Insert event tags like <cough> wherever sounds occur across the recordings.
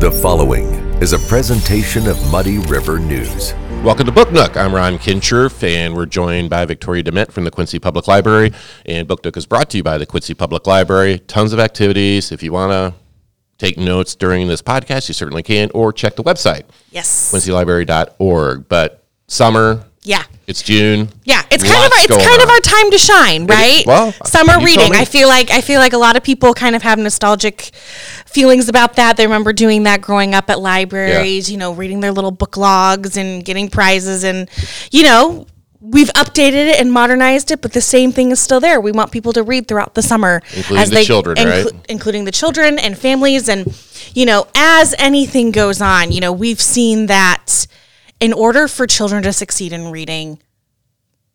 The following is a presentation of Muddy River News. Welcome to Book Nook. I'm Ron Kinscherf, and we're joined by Victoria Dement from the Quincy Public Library. And Book Nook is brought to you by the Quincy Public Library. Tons of activities. If you want to take notes during this podcast, you certainly can, or check the website, Yes. quincylibrary.org. But summer, Yeah. it's June. Yeah, it's kind of our, it's kind of our time to shine, right? well, summer reading. I feel like I feel like a lot of people kind of have nostalgic feelings about that. They remember doing that growing up at libraries, you know, reading their little book logs and getting prizes and you know, we've updated it and modernized it, but the same thing is still there. We want people to read throughout the summer Including the children, right? including the children and families and you know as anything goes on you know we've seen that in order for children to succeed in reading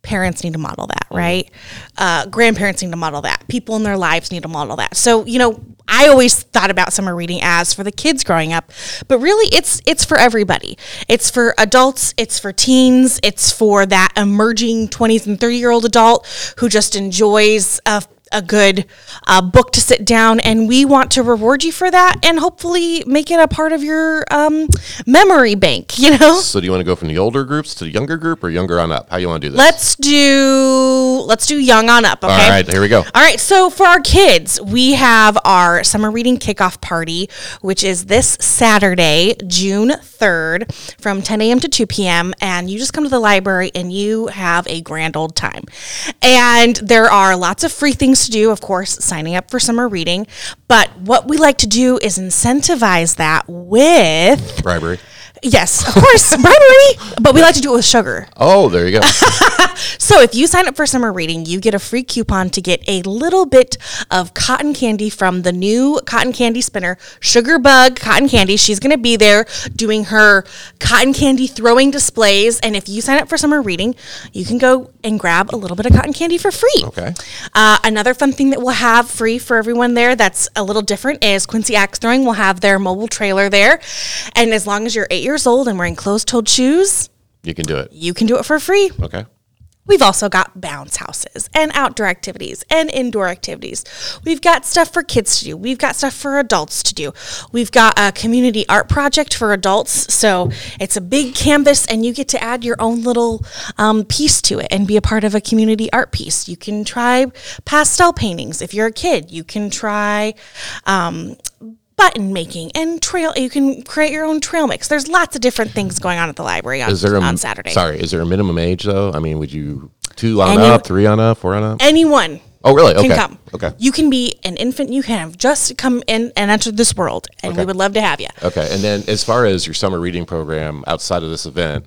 parents need to model that right? Uh, grandparents need to model that. People in their lives need to model that. So you know i always thought about summer reading as for the kids growing up but really it's it's for everybody. It's for adults it's for teens it's for that emerging 20s and 30 year old adult who just enjoys a a good uh, book to sit down, and we want to reward you for that, and hopefully make it a part of your um, memory bank. <laughs> You know, So, do you want to go from the older groups to the younger group or younger on up? How do you want to do this? let's do let's do young on up. Okay. All right, here we go. All right, so for our kids, we have our summer reading kickoff party, which is this Saturday, June 3rd, from 10 a.m. to 2 p.m. And you just come to the library and you have a grand old time. And there are lots of free things to do, of course, signing up for summer reading. But what we like to do is incentivize that with, Bribery. Yes, of course, <laughs> bribery, but we like to do it with sugar. Oh, there you go. <laughs> So if you sign up for summer reading, you get a free coupon to get a little bit of cotton candy from the new cotton candy spinner, Sugar Bug Cotton Candy. She's going to be there doing her cotton candy throwing displays. And if you sign up for summer reading, you can go and grab a little bit of cotton candy for free. Okay. Uh, another fun thing that we'll have free for everyone there that's a little different is Quincy Axe Throwing will have their mobile trailer there. And as long as you're eight years old and wearing closed toed shoes, You can do it. you can do it for free. Okay. We've also got bounce houses and outdoor activities and indoor activities. We've got stuff for kids to do. We've got stuff for adults to do. We've got a community art project for adults. So it's a big canvas and you get to add your own little um, piece to it and be a part of a community art piece. You can try pastel paintings. If you're a kid, you can try. Um, Button making and trail. You can create your own trail mix. There's lots of different things going on at the library on, Is there a, on Saturday. Sorry, is there a minimum age though? I mean, would you two on Any- up, three on up, four on up? Anyone Oh, really? can Okay. come. Okay. You can be an infant. You can have just come in and enter this world, and we would love to have you. Okay. And then, as far as your summer reading program outside of this event,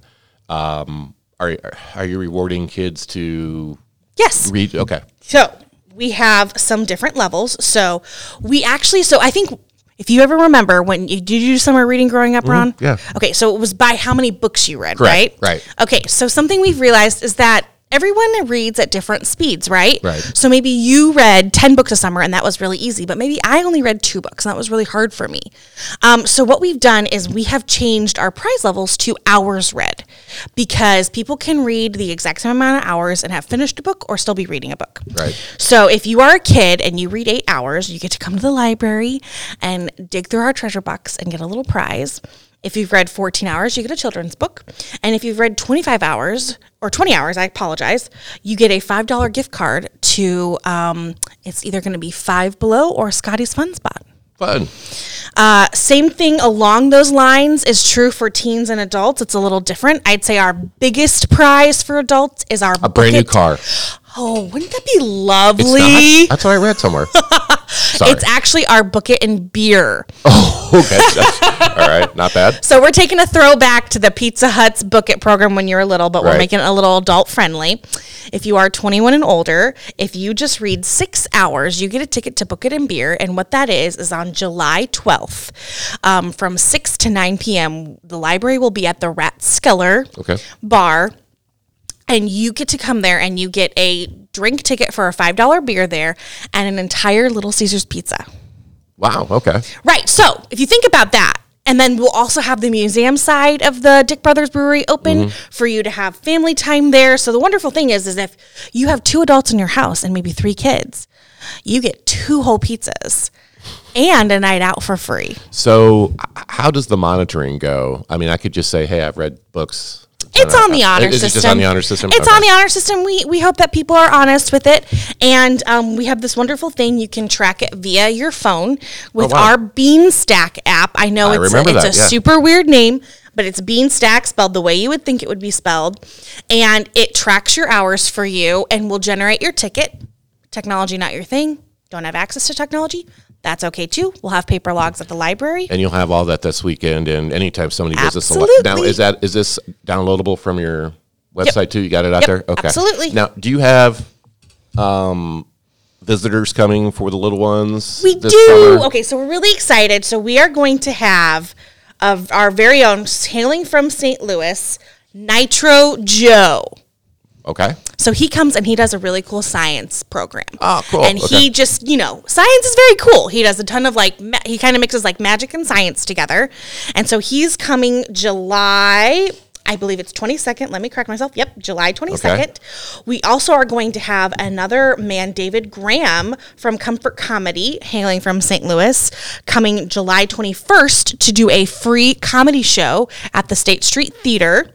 um, are are you rewarding kids to Yes. read? Okay. So we have some different levels. So we actually. So I think. If you ever remember when you did you do summer reading growing up, Ron? Mm-hmm. yeah. Okay, so it was by how many books you read, Correct, right? right. Okay, so something we've realized is that everyone reads at different speeds, right? Right. So maybe you read 10 books a summer and that was really easy, but maybe I only read two books and that was really hard for me. Um, so what we've done is we have changed our prize levels to hours read because people can read the exact same amount of hours and have finished a book or still be reading a book. Right. So if you are a kid and you read eight hours, you get to come to the library and dig through our treasure box and get a little prize. If you've read 14 hours, you get a children's book. And if you've read 25 hours or 20 hours, I apologize, you get a $5 gift card to, um, it's either going to be Five Below or Scotty's Fun Spot. Fun. Uh, same thing along those lines is true for teens and adults. It's a little different. I'd say our biggest prize for adults is our A brand new car. Oh, wouldn't that be lovely? That's what I read somewhere. <laughs> Sorry. It's actually our book it and beer. <laughs> okay. That's, all right. Not bad. So we're taking a throwback to the Pizza Hut's book it program when you were little, but we're making it a little adult friendly. If you are 21 and older, if you just read six hours, you get a ticket to book it and Beer. And what that is, is on July 12th um, from 6 to 9 p.m., the library will be at the Rathskeller Okay. bar. And you get to come there and you get a drink ticket for a $5 beer there and an entire Little Caesars pizza. Wow. Okay. Right. So if you think about that, and then we'll also have the museum side of the Dick Brothers Brewery open mm-hmm. for you to have family time there. So the wonderful thing is, is if you have two adults in your house and maybe three kids, you get two whole pizzas. and a night out for free. So, how does the monitoring go? I mean, I could just say, "Hey, I've read books." It's on the honor Is it system. just on the honor system? It's Okay. on the honor system. We we hope that people are honest with it, and um, we have this wonderful thing. You can track it via your phone with Oh, wow. our Beanstack app. I know I it's a, it's that, a yeah. super weird name, but it's Beanstack spelled the way you would think it would be spelled, and it tracks your hours for you and will generate your ticket. Technology not your thing. Don't have access to technology. That's okay too. We'll have paper logs at the library. and you'll have all that this weekend. And anytime somebody visits the li- now, is that is this downloadable from your website too? You got it out Yep, there. Okay, absolutely. Now, do you have um, visitors coming for the little ones? We do. summer? Okay, so we're really excited. So we are going to have of our very own hailing from St. Louis, Nitro Joe. Okay. So he comes and he does a really cool science program. Oh, cool. And Okay. he just, you know, science is very cool. He does a ton of like, ma- he kind of mixes like magic and science together. And so he's coming July, I believe it's 22nd. Let me correct myself. Yep, July 22nd. We also are going to have another man, David Graham from Comfort Comedy, hailing from St. Louis, coming July 21st to do a free comedy show at the State Street Theater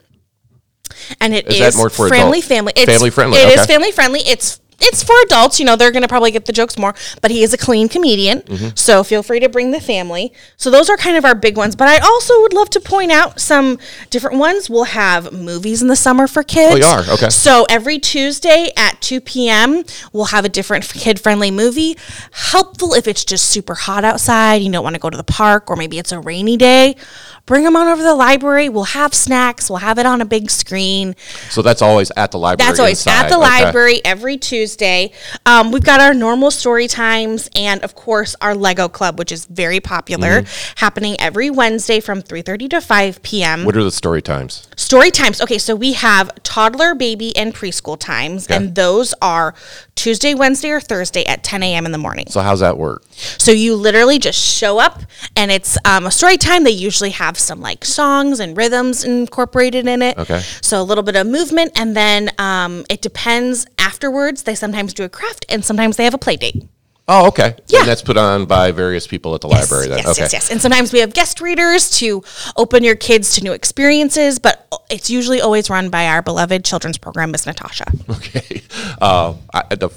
and it Is is, more for friendly adult- family. It's, family friendly, It is okay. family friendly. It's it's for adults. You know, they're going to probably get the jokes more, but he is a clean comedian. Mm-hmm. So feel free to bring the family. So those are kind of our big ones. But I also would love to point out some different ones. We'll have movies in the summer for kids. Oh, you are? Okay. So every Tuesday at 2 p.m., we'll have a different kid friendly movie. Helpful if it's just super hot outside, you don't want to go to the park, or maybe it's a rainy day. Bring them on over to the library. We'll have snacks. We'll have it on a big screen. So that's always at the library. That's always inside. at the Okay. library every Tuesday. Um, we've got our normal story times and of course our Lego Club, which is very popular, happening every Wednesday from 3:30 to 5 p.m. What are the story times? Story times. Okay, so we have toddler, baby, and preschool times, Okay. and those are Tuesday, Wednesday, or Thursday at 10 a.m. in the morning. So how's that work? So you literally just show up, and it's um, a story time. They usually have some like songs and rhythms incorporated in it. Okay. So a little bit of movement, and then um, it depends. Afterwards, they sometimes do a craft, and sometimes they have a play date. Oh, okay. Yeah. And that's put on by various people at the library. Then. Yes, okay. yes, yes. And sometimes we have guest readers to open your kids to new experiences, but it's usually always run by our beloved children's program, Miss Natasha. Okay. <laughs> Uh, I, the,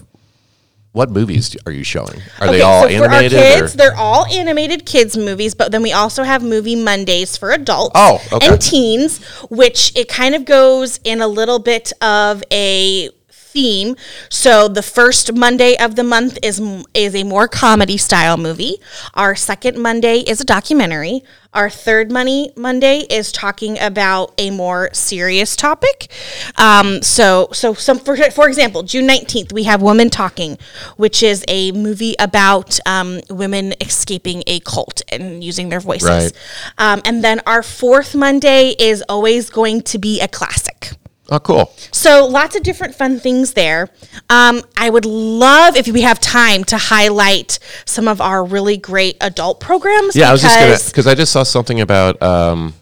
what movies are you showing? Are they all so for our animated? kids, or? they're all animated kids movies, but then we also have movie Mondays for adults Oh, okay. and teens, which it kind of goes in a little bit of a theme. So the first Monday of the month is is a more comedy style movie. Our second Monday is a documentary. Our third money Monday is talking about a more serious topic. Um, so so some for, for example, June nineteenth we have Women Talking, which is a movie about um, women escaping a cult and using their voices. Right. Um, and then our fourth Monday is always going to be a classic. Oh, cool. So lots of different fun things there. Um, I would love if we have time to highlight some of our really great adult programs. Yeah, I was just gonna because because I just saw something about um,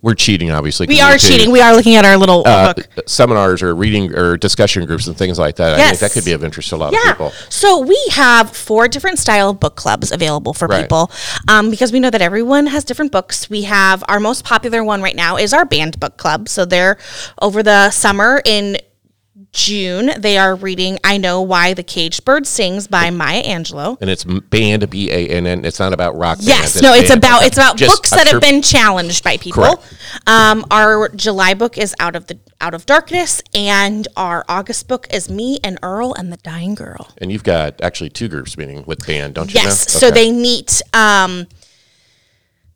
we're cheating, obviously. we we're cheating. We are looking at our little Uh, book. seminars or reading or discussion groups and things like that. I think that could be of interest to a lot of people. So we have four different style book clubs available for Right. people um, because we know that everyone has different books. We have our most popular one right now is our banned book club. So they're over the summer in June. They are reading "I Know Why the Caged Bird Sings" by Maya Angelou. And it's banned B A N N. It's not about rock. Yes, no, it's about it's about books that have been challenged by people. Um, our July book is out of the out of darkness, and our August book is me and Earl and the Dying Girl. And you've got actually two groups meeting with banned, don't you? Yes. know? So Okay. they meet. Um,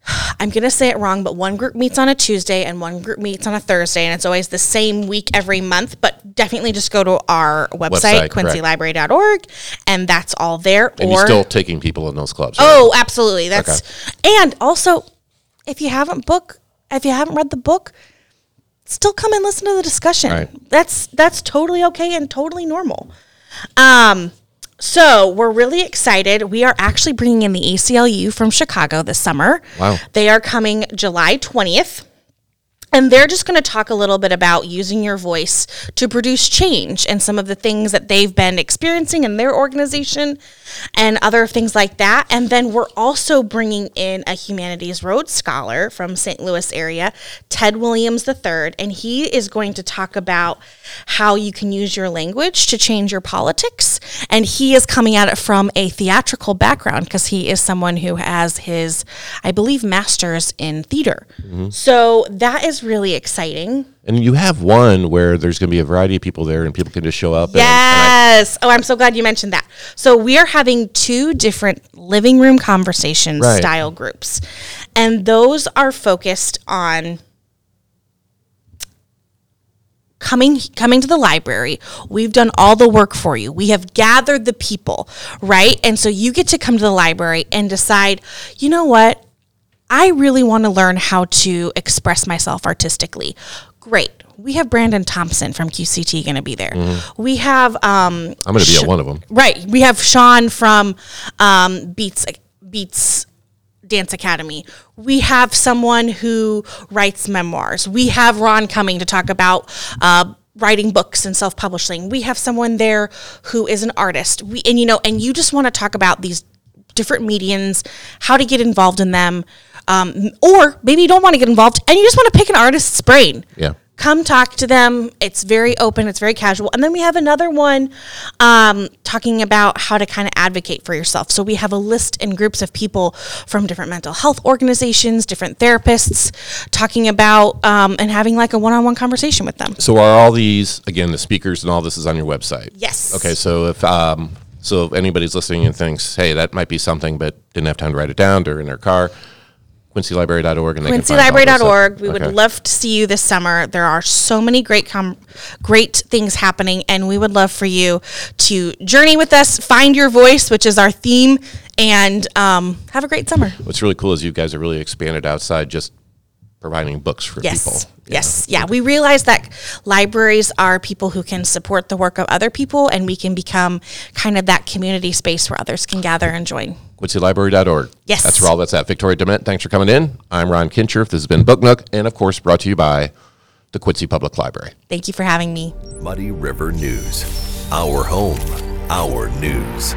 <sighs> I'm going to say it wrong, but one group meets on a Tuesday and one group meets on a Thursday, and it's always the same week every month. But definitely just go to our website, Website, quincylibrary.org, and that's all there. And you're still taking people in those clubs. right? Oh, absolutely. That's and also if you haven't book if you haven't read the book, still come and listen to the discussion. Right. That's that's totally okay and totally normal. Um so we're really excited. We are actually bringing in the ACLU from Chicago this summer. Wow. They are coming July 20th. And they're just going to talk a little bit about using your voice to produce change and some of the things that they've been experiencing in their organization and other things like that. And then we're also bringing in a Humanities Road Scholar from St. Louis area, Ted Williams III, and he is going to talk about how you can use your language to change your politics. And he is coming at it from a theatrical background because he is someone who has his, I believe, master's in theater. Mm-hmm. So that is really exciting. And you have one where there's going to be a variety of people there, and people can just show up. and- and Yes. oh, I'm so glad you mentioned that. So we are having two different living room conversation Right. style groups, and those are focused on coming coming to the library we've done all the work for you we have gathered the people right and so you get to come to the library and decide you know what I really want to learn how to express myself artistically. Great. We have Brandon Thompson from QCT going to be there. We have um, I'm going to be at one of them. Right. We have Sean from um, Beats Beats Dance Academy. We have someone who writes memoirs. We have Ron coming to talk about uh, writing books and self-publishing. We have someone there who is an artist. We and you know, and you just want to talk about these different mediums, how to get involved in them, um, or maybe you don't want to get involved and you just want to pick an artist's brain Yeah. come talk to them. It's very open, it's very casual. And then we have another one um, talking about how to kind of advocate for yourself. So we have a list and groups of people from different mental health organizations, different therapists, talking about um, and having like a one on one conversation with them. So are all these again the speakers and all this is on your website? Yes. Okay, so if um, so if anybody's listening and thinks, hey, that might be something, but didn't have time to write it down, or in their car, quincylibrary.org, and they can find all this stuff. QuincyLibrary.org. We would love to see you this summer. There are so many great com- great things happening, and we would love for you to journey with us, find your voice, which is our theme, and um, have a great summer. What's really cool is you guys are really expanded outside just providing books for Yes. people. Yes. Yeah. We realize that libraries are people who can support the work of other people, and we can become kind of that community space where others can gather and join. QuincyLibrary.org. Yes. That's where all that's at. Victoria Dement, thanks for coming in. I'm Ron Kincher. This has been Book Nook, and of course, brought to you by the Quincy Public Library. Thank you for having me. Muddy River News. Our home, our news.